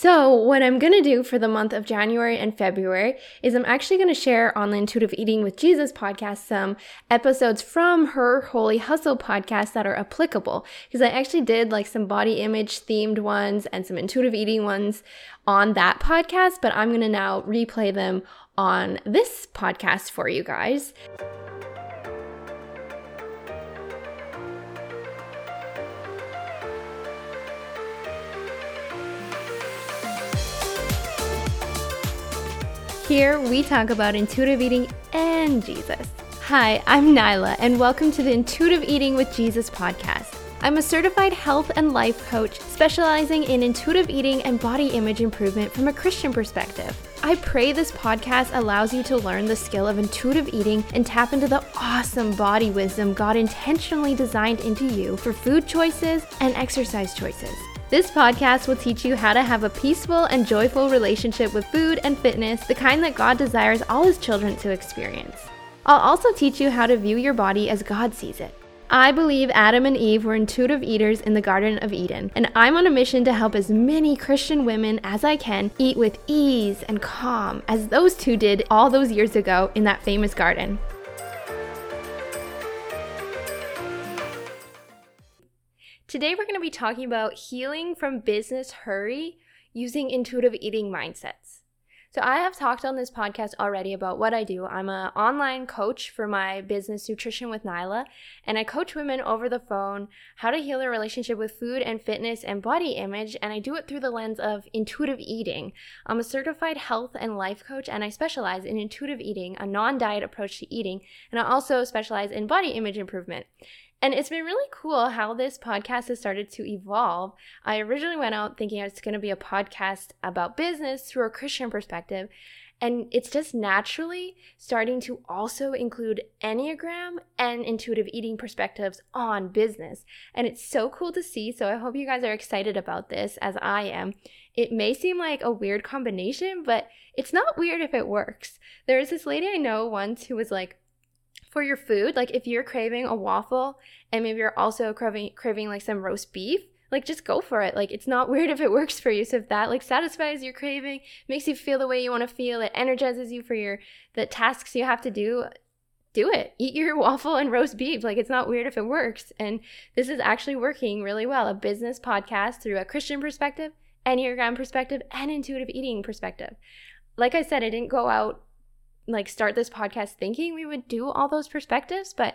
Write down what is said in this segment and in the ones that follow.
So, what I'm going to do for the month of January and February is I'm actually going to share on the Intuitive Eating with Jesus podcast some episodes from her Holy Hustle podcast that are applicable. Because I actually did like some body image themed ones and some intuitive eating ones on that podcast, but I'm going to now replay them on this podcast for you guys. Here we talk about intuitive eating and Jesus. Hi, I'm Nyla, and welcome to the Intuitive Eating with Jesus podcast. I'm a certified health and life coach specializing in intuitive eating and body image improvement from a Christian perspective. I pray this podcast allows you to learn the skill of intuitive eating and tap into the awesome body wisdom God intentionally designed into you for food choices and exercise choices. This podcast will teach you how to have a peaceful and joyful relationship with food and fitness, the kind that God desires all His children to experience. I'll also teach you how to view your body as God sees it. I believe Adam and Eve were intuitive eaters in the Garden of Eden, and I'm on a mission to help as many Christian women as I can eat with ease and calm as those two did all those years ago in that famous garden. Today, we're going to be talking about healing from business hurry using intuitive eating mindsets. So, I have talked on this podcast already about what I do. I'm an online coach for my business Nutrition with Nyla, and I coach women over the phone how to heal their relationship with food and fitness and body image, and I do it through the lens of intuitive eating. I'm a certified health and life coach, and I specialize in intuitive eating, a non diet approach to eating, and I also specialize in body image improvement. And it's been really cool how this podcast has started to evolve. I originally went out thinking it's going to be a podcast about business through a Christian perspective. And it's just naturally starting to also include Enneagram and intuitive eating perspectives on business. And it's so cool to see. So I hope you guys are excited about this as I am. It may seem like a weird combination, but it's not weird if it works. There was this lady I know once who was like, for your food, like if you're craving a waffle and maybe you're also craving craving like some roast beef, like just go for it. Like it's not weird if it works for you. So if that like satisfies your craving, makes you feel the way you want to feel, it energizes you for your the tasks you have to do, do it. Eat your waffle and roast beef. Like it's not weird if it works. And this is actually working really well. A business podcast through a Christian perspective, Enneagram perspective, and intuitive eating perspective. Like I said, I didn't go out like start this podcast thinking we would do all those perspectives, but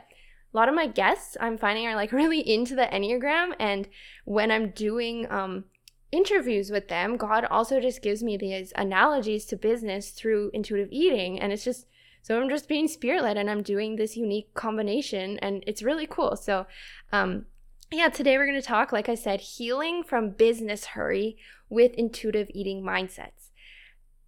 a lot of my guests I'm finding are like really into the Enneagram. And when I'm doing um, interviews with them, God also just gives me these analogies to business through intuitive eating. And it's just, so I'm just being spirit led and I'm doing this unique combination and it's really cool. So, um, yeah, today we're going to talk, like I said, healing from business hurry with intuitive eating mindsets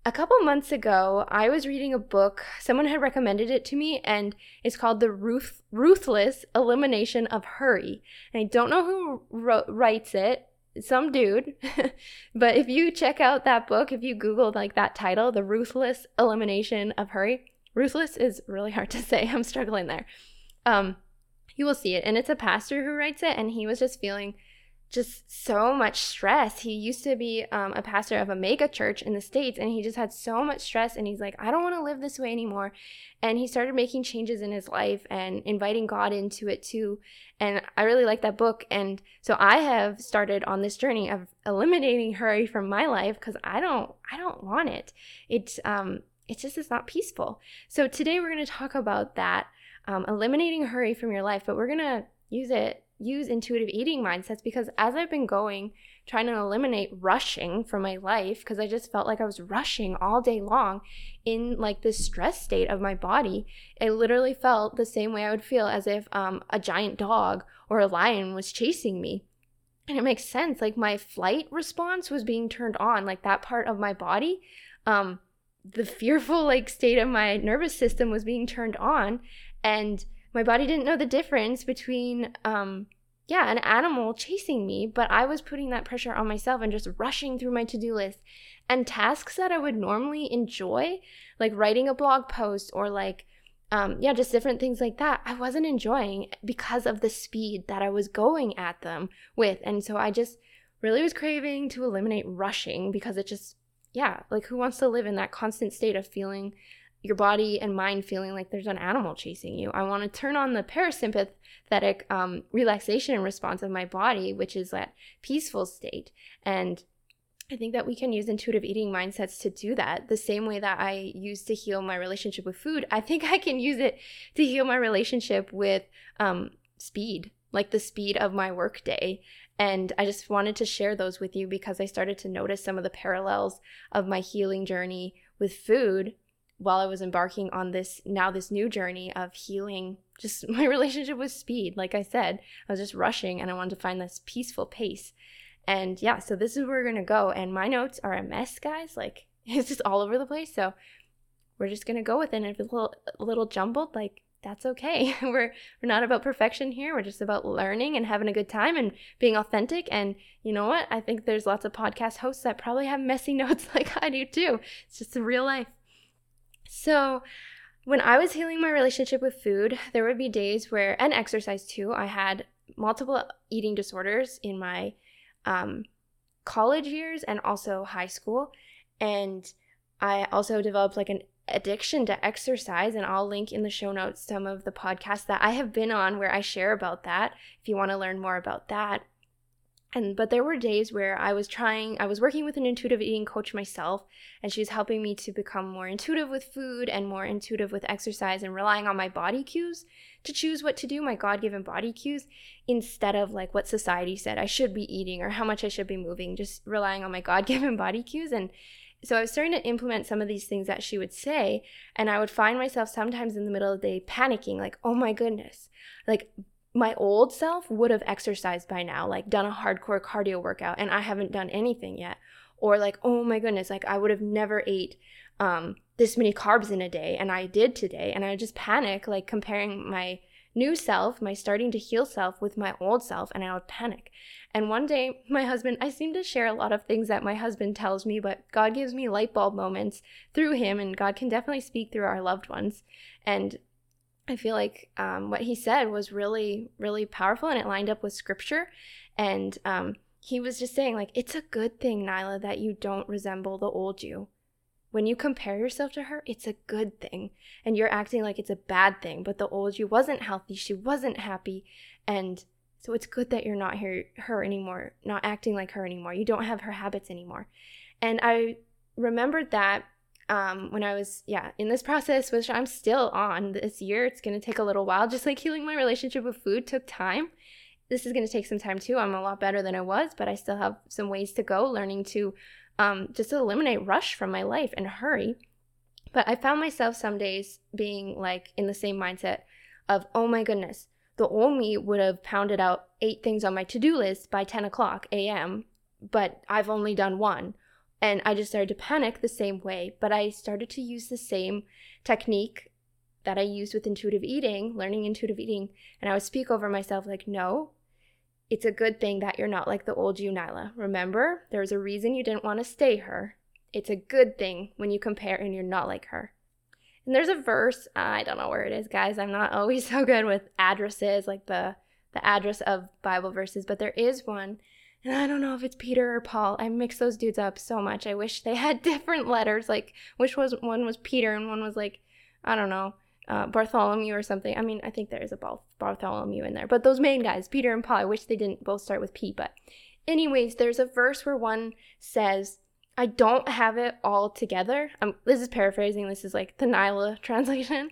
a couple months ago, I was reading a book. Someone had recommended it to me, and it's called The Ruth- Ruthless Elimination of Hurry. And I don't know who wrote, writes it, some dude. but if you check out that book, if you Google like that title, The Ruthless Elimination of Hurry, ruthless is really hard to say. I'm struggling there. Um, you will see it. And it's a pastor who writes it, and he was just feeling just so much stress. He used to be um, a pastor of a mega church in the States, and he just had so much stress. And he's like, I don't want to live this way anymore. And he started making changes in his life and inviting God into it too. And I really like that book. And so I have started on this journey of eliminating hurry from my life because I don't, I don't want it. It's, um, it's just, it's not peaceful. So today we're going to talk about that, um, eliminating hurry from your life, but we're going to use it use intuitive eating mindsets because as I've been going, trying to eliminate rushing from my life, because I just felt like I was rushing all day long in like this stress state of my body, I literally felt the same way I would feel as if um, a giant dog or a lion was chasing me. And it makes sense. Like my flight response was being turned on, like that part of my body. Um, the fearful like state of my nervous system was being turned on and my body didn't know the difference between um yeah an animal chasing me but i was putting that pressure on myself and just rushing through my to-do list. And tasks that i would normally enjoy like writing a blog post or like um, yeah just different things like that i wasn't enjoying because of the speed that i was going at them with. And so i just really was craving to eliminate rushing because it just, yeah, like who wants to live in that constant state of feeling your body and mind feeling like there's an animal chasing you. I want to turn on the parasympathetic um, relaxation response of my body, which is that peaceful state. And I think that we can use intuitive eating mindsets to do that. The same way that I used to heal my relationship with food, I think I can use it to heal my relationship with um, speed, like the speed of my workday. And I just wanted to share those with you because I started to notice some of the parallels of my healing journey with food while I was embarking on this now this new journey of healing just my relationship with speed. Like I said, I was just rushing and I wanted to find this peaceful pace. And yeah, so this is where we're going to go. And my notes are a mess, guys. Like it's just all over the place. So we're just going to go with it. And if it's a little, a little jumbled, like that's okay. we're we're not about perfection here. We're just about learning and having a good time and being authentic. And you know what? I think there's lots of podcast hosts that probably have messy notes like I do too. It's just the real life. So, when I was healing my relationship with food, there would be days where, and exercise too, I had multiple eating disorders in my um, college years and also high school. And I also developed like an addiction to exercise. And I'll link in the show notes some of the podcasts that I have been on where I share about that if you want to learn more about that. And but there were days where I was trying, I was working with an intuitive eating coach myself, and she was helping me to become more intuitive with food and more intuitive with exercise and relying on my body cues to choose what to do, my God given body cues, instead of like what society said I should be eating or how much I should be moving, just relying on my God given body cues. And so I was starting to implement some of these things that she would say, and I would find myself sometimes in the middle of the day panicking, like, oh my goodness, like my old self would have exercised by now, like done a hardcore cardio workout, and I haven't done anything yet. Or like, oh my goodness, like I would have never ate um, this many carbs in a day, and I did today, and I just panic, like comparing my new self, my starting to heal self, with my old self, and I would panic. And one day, my husband, I seem to share a lot of things that my husband tells me, but God gives me light bulb moments through him, and God can definitely speak through our loved ones. And I feel like um, what he said was really, really powerful and it lined up with scripture. And um, he was just saying, like, it's a good thing, Nyla, that you don't resemble the old you. When you compare yourself to her, it's a good thing. And you're acting like it's a bad thing. But the old you wasn't healthy, she wasn't happy. And so it's good that you're not her, her anymore, not acting like her anymore. You don't have her habits anymore. And I remembered that um, when I was, yeah, in this process, which I'm still on this year. It's going to take a little while. Just like healing my relationship with food took time. This is going to take some time too. I'm a lot better than I was, but I still have some ways to go learning to um, just eliminate rush from my life and hurry. But I found myself some days being like in the same mindset of, oh my goodness, the old me would have pounded out eight things on my to do list by 10 o'clock a.m., but I've only done one and I just started to panic the same way, but I started to use the same technique that I used with intuitive eating, learning intuitive eating, and I would speak over myself like, no, it's a good thing that you're not like the old you, Nyla. Remember, there's a reason you didn't want to stay her. It's a good thing when you compare and you're not like her. And there's a verse, I don't know where it is, guys. I'm not always so good with addresses, like the the address of Bible verses, but there is one and I don't know if it's Peter or Paul. I mix those dudes up so much. I wish they had different letters. Like, which was one was Peter and one was like, I don't know, uh, Bartholomew or something. I mean, I think there is a Bartholomew in there. But those main guys, Peter and Paul, I wish they didn't both start with P. But, anyways, there's a verse where one says, I don't have it all together. Um, this is paraphrasing. This is like the Nyla translation.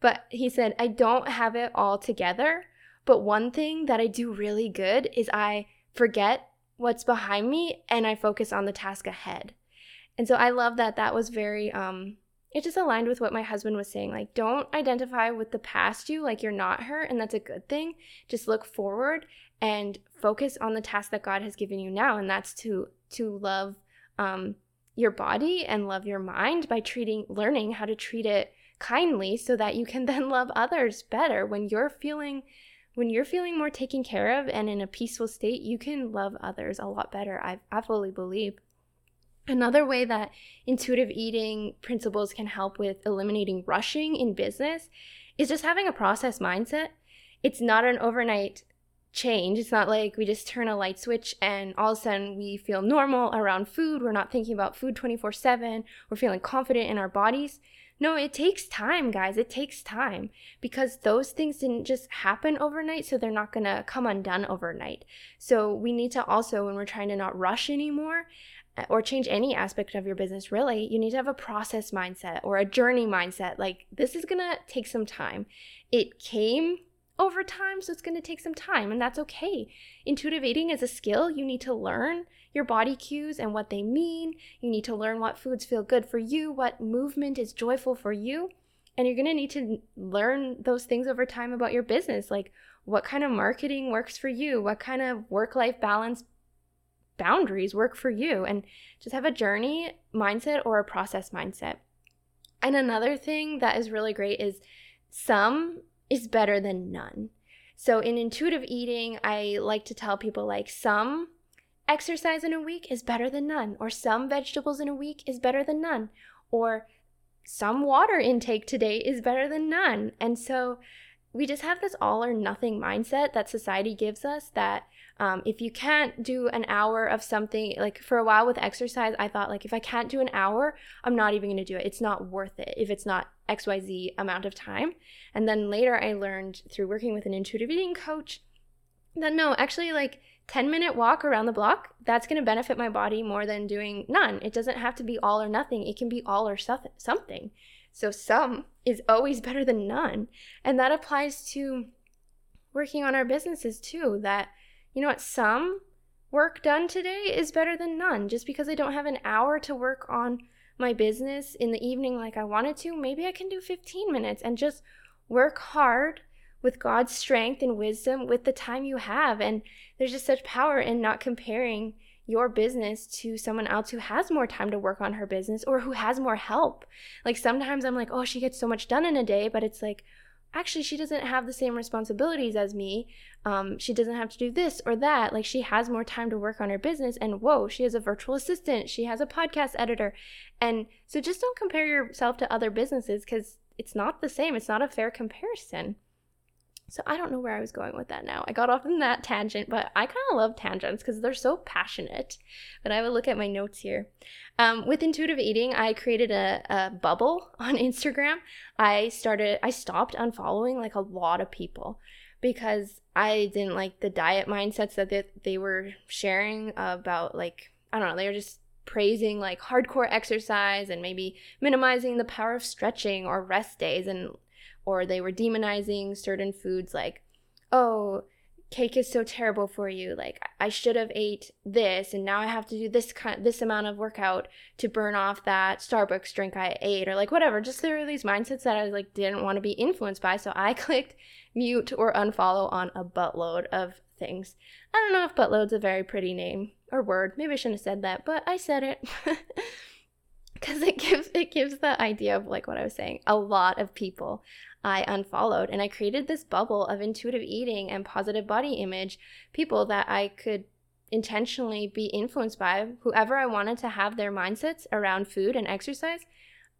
But he said, I don't have it all together. But one thing that I do really good is I forget what's behind me and I focus on the task ahead. And so I love that that was very um it just aligned with what my husband was saying like don't identify with the past you like you're not hurt and that's a good thing. Just look forward and focus on the task that God has given you now and that's to to love um your body and love your mind by treating learning how to treat it kindly so that you can then love others better when you're feeling when you're feeling more taken care of and in a peaceful state, you can love others a lot better. I, I fully believe. Another way that intuitive eating principles can help with eliminating rushing in business is just having a process mindset. It's not an overnight change. It's not like we just turn a light switch and all of a sudden we feel normal around food. We're not thinking about food 24 7. We're feeling confident in our bodies. No, it takes time, guys. It takes time because those things didn't just happen overnight, so they're not going to come undone overnight. So we need to also, when we're trying to not rush anymore, uh, or change any aspect of your business, really, you need to have a process mindset or a journey mindset. Like, this is gonna take some time. It came over time, so it's gonna take some time, and that's okay. Intuitive eating is a skill you need to learn your body cues and what they mean. You need to learn what foods feel good for you, what movement is joyful for you. And you're gonna need to learn those things over time about your business, like what kind of marketing works for you, what kind of work life balance boundaries work for you and just have a journey mindset or a process mindset. And another thing that is really great is some is better than none. So in intuitive eating, I like to tell people like some exercise in a week is better than none, or some vegetables in a week is better than none, or some water intake today is better than none. And so we just have this all or nothing mindset that society gives us that um, if you can't do an hour of something like for a while with exercise i thought like if i can't do an hour i'm not even going to do it it's not worth it if it's not xyz amount of time and then later i learned through working with an intuitive eating coach that no actually like 10 minute walk around the block that's going to benefit my body more than doing none it doesn't have to be all or nothing it can be all or something so some is always better than none. And that applies to working on our businesses too. That, you know what, some work done today is better than none. Just because I don't have an hour to work on my business in the evening like I wanted to, maybe I can do 15 minutes and just work hard with God's strength and wisdom with the time you have. And there's just such power in not comparing your business to someone else who has more time to work on her business or who has more help. Like sometimes I'm like, oh, she gets so much done in a day, but it's like, actually, she doesn't have the same responsibilities as me. Um, she doesn't have to do this or that. Like she has more time to work on her business. And whoa, she has a virtual assistant. She has a podcast editor. And so just don't compare yourself to other businesses because it's not the same. It's not a fair comparison. So I don't know where I was going with that now. I got off on that tangent, but I kind of love tangents because they're so passionate. But I will look at my notes here. Um, with intuitive eating, I created a, a bubble on Instagram. I started, I stopped unfollowing like a lot of people because I didn't like the diet mindsets that they, they were sharing about like, I don't know, they were just praising like hardcore exercise and maybe minimizing the power of stretching or rest days and or they were demonizing certain foods like oh cake is so terrible for you like i should have ate this and now i have to do this kind this amount of workout to burn off that starbucks drink i ate or like whatever just there were these mindsets that i like didn't want to be influenced by so i clicked mute or unfollow on a buttload of things i don't know if buttload's a very pretty name or word maybe i shouldn't have said that but i said it because it gives it gives the idea of like what I was saying. A lot of people I unfollowed, and I created this bubble of intuitive eating and positive body image people that I could intentionally be influenced by. Whoever I wanted to have their mindsets around food and exercise,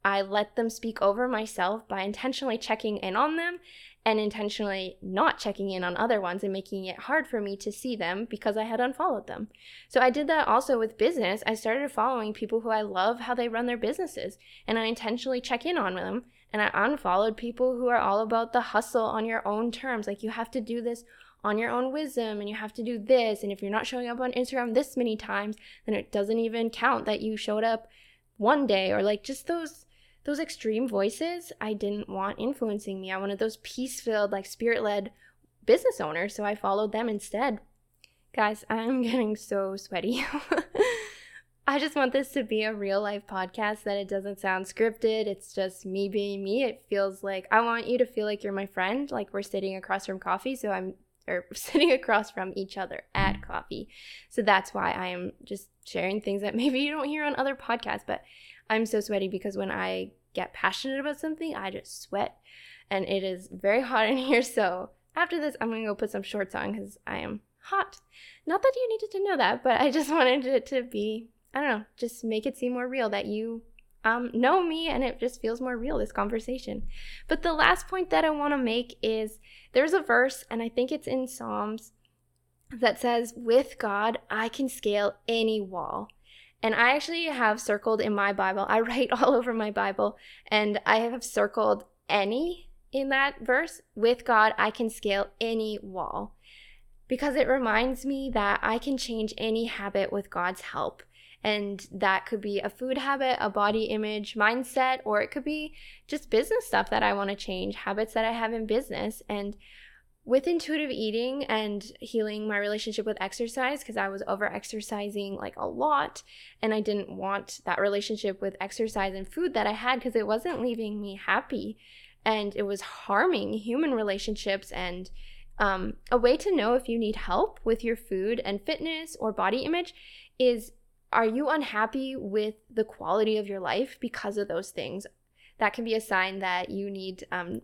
I let them speak over myself by intentionally checking in on them and intentionally not checking in on other ones and making it hard for me to see them because I had unfollowed them. So I did that also with business. I started following people who I love how they run their businesses and I intentionally check in on them and I unfollowed people who are all about the hustle on your own terms. Like you have to do this on your own wisdom and you have to do this and if you're not showing up on Instagram this many times, then it doesn't even count that you showed up one day or like just those those extreme voices I didn't want influencing me. I wanted those peace filled, like spirit led business owners, so I followed them instead. Guys, I'm getting so sweaty. I just want this to be a real life podcast that it doesn't sound scripted. It's just me being me. It feels like I want you to feel like you're my friend, like we're sitting across from coffee. So I'm or sitting across from each other at coffee. So that's why I am just sharing things that maybe you don't hear on other podcasts, but I'm so sweaty because when I get passionate about something, I just sweat. And it is very hot in here. So after this, I'm going to go put some shorts on because I am hot. Not that you needed to know that, but I just wanted it to be, I don't know, just make it seem more real that you um, know me and it just feels more real, this conversation. But the last point that I want to make is there's a verse, and I think it's in Psalms that says, With God, I can scale any wall. And I actually have circled in my Bible, I write all over my Bible, and I have circled any in that verse. With God, I can scale any wall. Because it reminds me that I can change any habit with God's help. And that could be a food habit, a body image mindset, or it could be just business stuff that I want to change, habits that I have in business. And with intuitive eating and healing my relationship with exercise because I was over exercising like a lot and I didn't want that relationship with exercise and food that I had because it wasn't leaving me happy and it was harming human relationships and um, a way to know if you need help with your food and fitness or body image is are you unhappy with the quality of your life because of those things that can be a sign that you need um,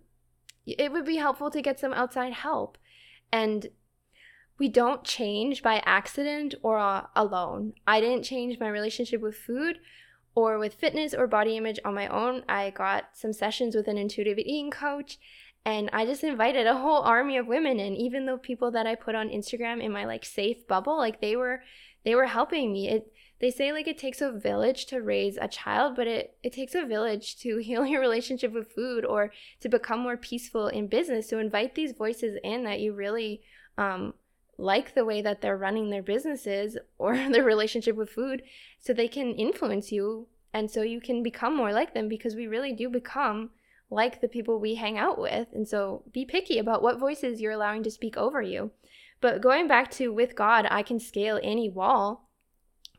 it would be helpful to get some outside help. And we don't change by accident or uh, alone. I didn't change my relationship with food or with fitness or body image on my own. I got some sessions with an intuitive eating coach and I just invited a whole army of women and even the people that I put on Instagram in my like safe bubble, like they were they were helping me. It they say like it takes a village to raise a child, but it, it takes a village to heal your relationship with food or to become more peaceful in business. So invite these voices in that you really um, like the way that they're running their businesses or their relationship with food so they can influence you and so you can become more like them because we really do become like the people we hang out with. And so be picky about what voices you're allowing to speak over you. But going back to with God, I can scale any wall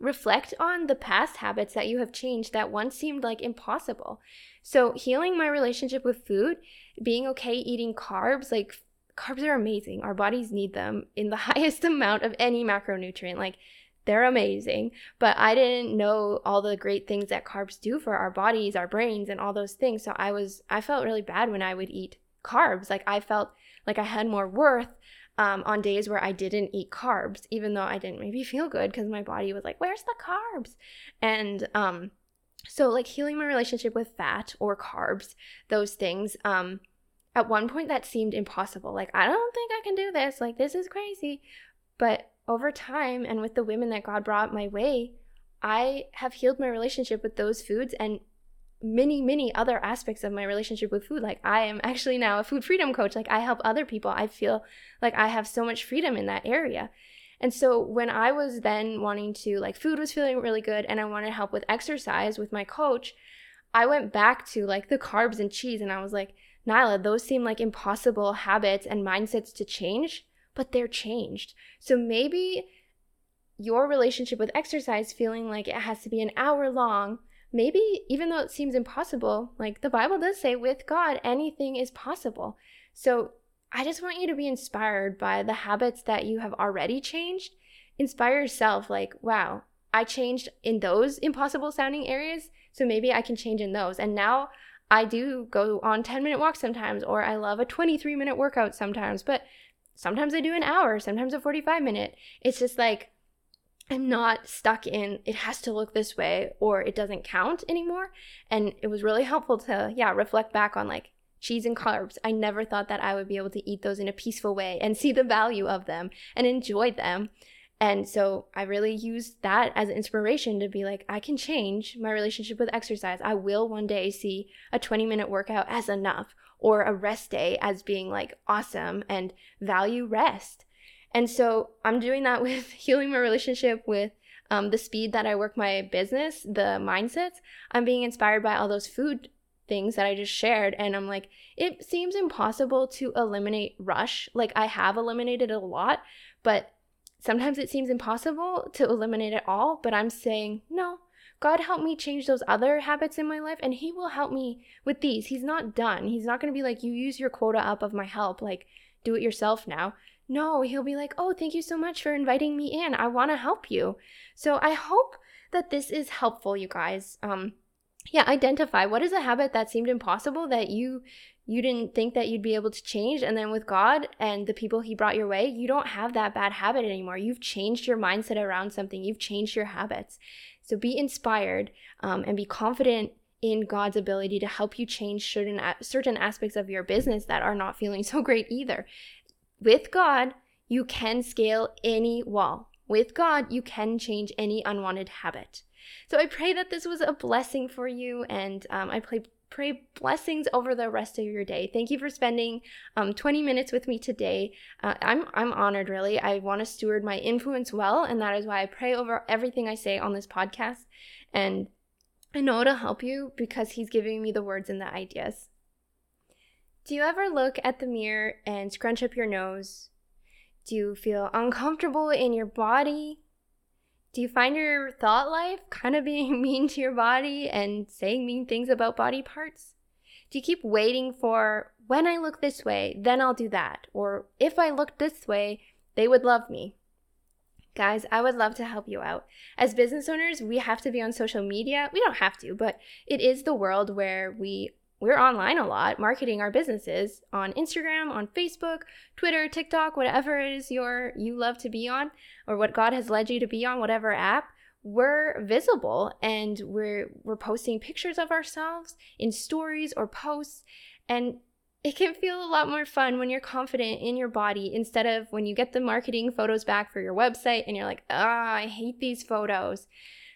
reflect on the past habits that you have changed that once seemed like impossible. So, healing my relationship with food, being okay eating carbs, like carbs are amazing. Our bodies need them in the highest amount of any macronutrient. Like, they're amazing. But I didn't know all the great things that carbs do for our bodies, our brains, and all those things. So, I was, I felt really bad when I would eat carbs. Like, I felt like I had more worth um, on days where I didn't eat carbs, even though I didn't maybe feel good because my body was like, where's the carbs? And um, so, like, healing my relationship with fat or carbs, those things, um, at one point that seemed impossible. Like, I don't think I can do this. Like, this is crazy. But over time, and with the women that God brought my way, I have healed my relationship with those foods and many many other aspects of my relationship with food. Like i am actually now a food freedom coach. Like i help other people. I feel like i have so much freedom in that area. And so when i was then wanting to like food was feeling really good and i wanted help with exercise with my coach i went back to like the carbs and cheese and i was like nyla those seem like impossible habits and mindsets to change but they're changed. So maybe your relationship with exercise feeling like it has to be an hour long maybe even though it seems impossible, like the Bible does say, with God, anything is possible. So I just want you to be inspired by the habits that you have already changed. Inspire yourself, like, wow, I changed in those impossible sounding areas. So maybe I can change in those. And now I do go on 10 minute walks sometimes, or I love a 23 minute workout sometimes, but sometimes I do an hour, sometimes a 45 minute. It's just like, I'm not stuck in it has to look this way or it doesn't count anymore. And it was really helpful to, yeah, reflect back on like cheese and carbs. I never thought that I would be able to eat those in a peaceful way and see the value of them and enjoy them. And so I really used that as inspiration to be like, I can change my relationship with exercise. I will one day see a 20 minute workout as enough or a rest day as being like awesome and value rest. And so I'm doing that with healing my relationship with um, the speed that I work my business, the mindsets. I'm being inspired by all those food things that I just shared. And I'm like, it seems impossible to eliminate rush. Like I have eliminated a lot, but sometimes it seems impossible to eliminate it all. But I'm saying, no, God help me change those other habits in my life, and He will help me with these. He's not done. He's not going to be like, you use your quota up of my help, like, do it yourself now. No, he'll be like, oh, thank you so much for inviting me in. I want to help you. So I hope that this is helpful, you guys. Um, yeah, identify what is a habit that seemed impossible that you you didn't think that you'd be able to change and then with God and the people he brought your way, you don't have that bad habit anymore. You've changed your mindset around something. You've changed your habits. So be inspired um, and be confident in God's ability to help you change certain certain aspects of your business that are not feeling so great either with God, You can scale any wall. With God, you can change any unwanted habit. So I pray that this was a blessing for you, and um, I pray pray blessings over the rest of your day. Thank you for spending um, 20 minutes with me today. Uh, I'm I'm honored, really. I want to steward my influence well, and that is why I pray over everything I say on this podcast. And I know it'll help you because He's giving me the words and the ideas. Do you ever look at the mirror and scrunch up your nose? Do you feel uncomfortable in your body? Do you find your thought life kind of being mean to your body and saying mean things about body parts? Do you keep waiting for when I look this way, then I'll do that? Or if I look this way, they would love me? Guys, I would love to help you out. As business owners, we have to be on social media. We don't have to, but it is the world where we we're online a lot marketing our businesses on Instagram, on Facebook, Twitter, TikTok, whatever it is your you love to be on or what God has led you to be on, whatever app, we're visible and we're we're posting pictures of ourselves in stories or posts and it can feel a lot more fun when you're confident in your body instead of when you get the marketing photos back for your website and you're like, "Ah, oh, I hate these photos."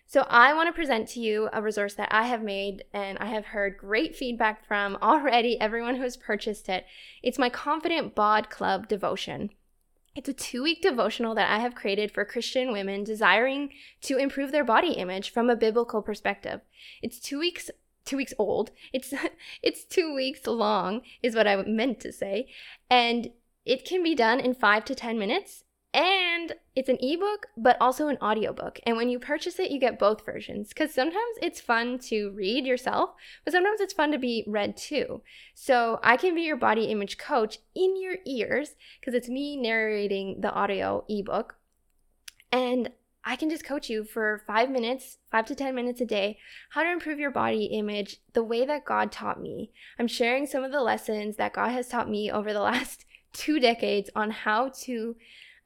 So, I want to present to you a resource that I have made and I have heard great feedback from already everyone who has purchased it. It's my Confident Bod Club devotion. It's a two week devotional that I have created for Christian women desiring to improve their body image from a biblical perspective. It's two weeks two weeks old. It's it's two weeks long, is what I meant to say. And it can be done in five to 10 minutes. And it's an ebook, but also an audiobook. And when you purchase it, you get both versions because sometimes it's fun to read yourself, but sometimes it's fun to be read too. So I can be your body image coach in your ears because it's me narrating the audio ebook. And I can just coach you for five minutes, five to 10 minutes a day, how to improve your body image the way that God taught me. I'm sharing some of the lessons that God has taught me over the last two decades on how to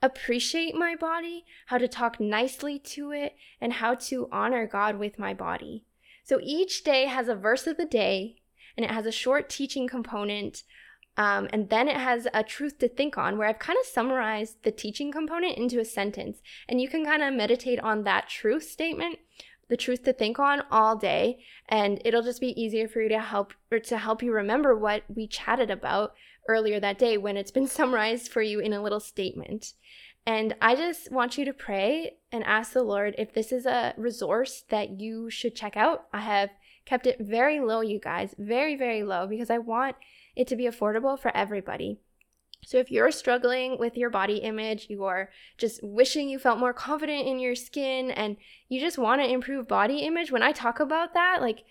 appreciate my body, how to talk nicely to it, and how to honor God with my body. So each day has a verse of the day and it has a short teaching component. Um, and then it has a truth to think on where I've kind of summarized the teaching component into a sentence. And you can kind of meditate on that truth statement, the truth to think on all day. And it'll just be easier for you to help or to help you remember what we chatted about earlier that day when it's been summarized for you in a little statement. And I just want you to pray and ask the Lord if this is a resource that you should check out. I have kept it very low, you guys, very, very low, because I want it to be affordable for everybody. So if you're struggling with your body image, you're just wishing you felt more confident in your skin and you just want to improve body image, when I talk about that, like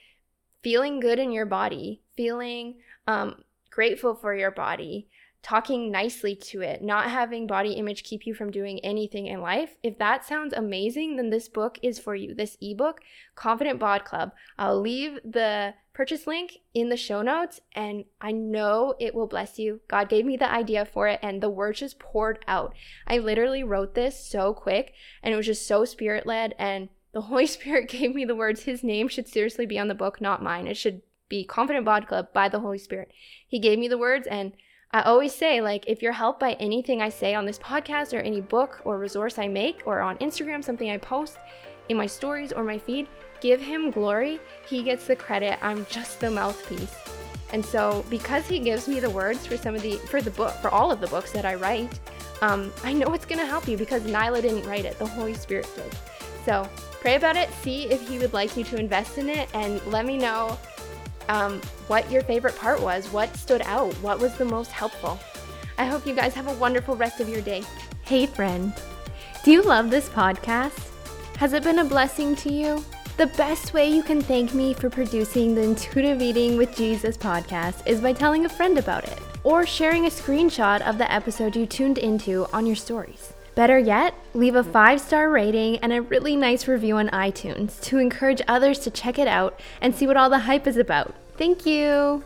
feeling good in your body, feeling um, grateful for your body, talking nicely to it, not having body image keep you from doing anything in life. If that sounds amazing, then this book is for you. This ebook, Confident Bod Club. I'll leave the purchase link in the show notes and I know it will bless you. God gave me the idea for it and the words just poured out. I literally wrote this so quick and it was just so spirit led and the Holy Spirit gave me the words. His name should seriously be on the book, not mine. It should be Confident Bod Club by the Holy Spirit. He gave me the words and I always say, like, if you're helped by anything I say on this podcast or any book or resource I make or on Instagram, something I post in my stories or my feed, give him glory. He gets the credit. I'm just the mouthpiece. And so, because he gives me the words for some of the for the book for all of the books that I write, um, I know it's gonna help you because Nyla didn't write it. The Holy Spirit did. So pray about it. See if he would like you to invest in it, and let me know um, what your favorite part was, what stood out, what was the most helpful. I hope you guys have a wonderful rest of your day. Hey, friend, do you love this podcast? Has it been a blessing to you? The best way you can thank me for producing the Intuitive Eating with Jesus podcast is by telling a friend about it or sharing a screenshot of the episode you tuned into on your stories. Better yet, leave a five star rating and a really nice review on iTunes to encourage others to check it out and see what all the hype is about. Thank you!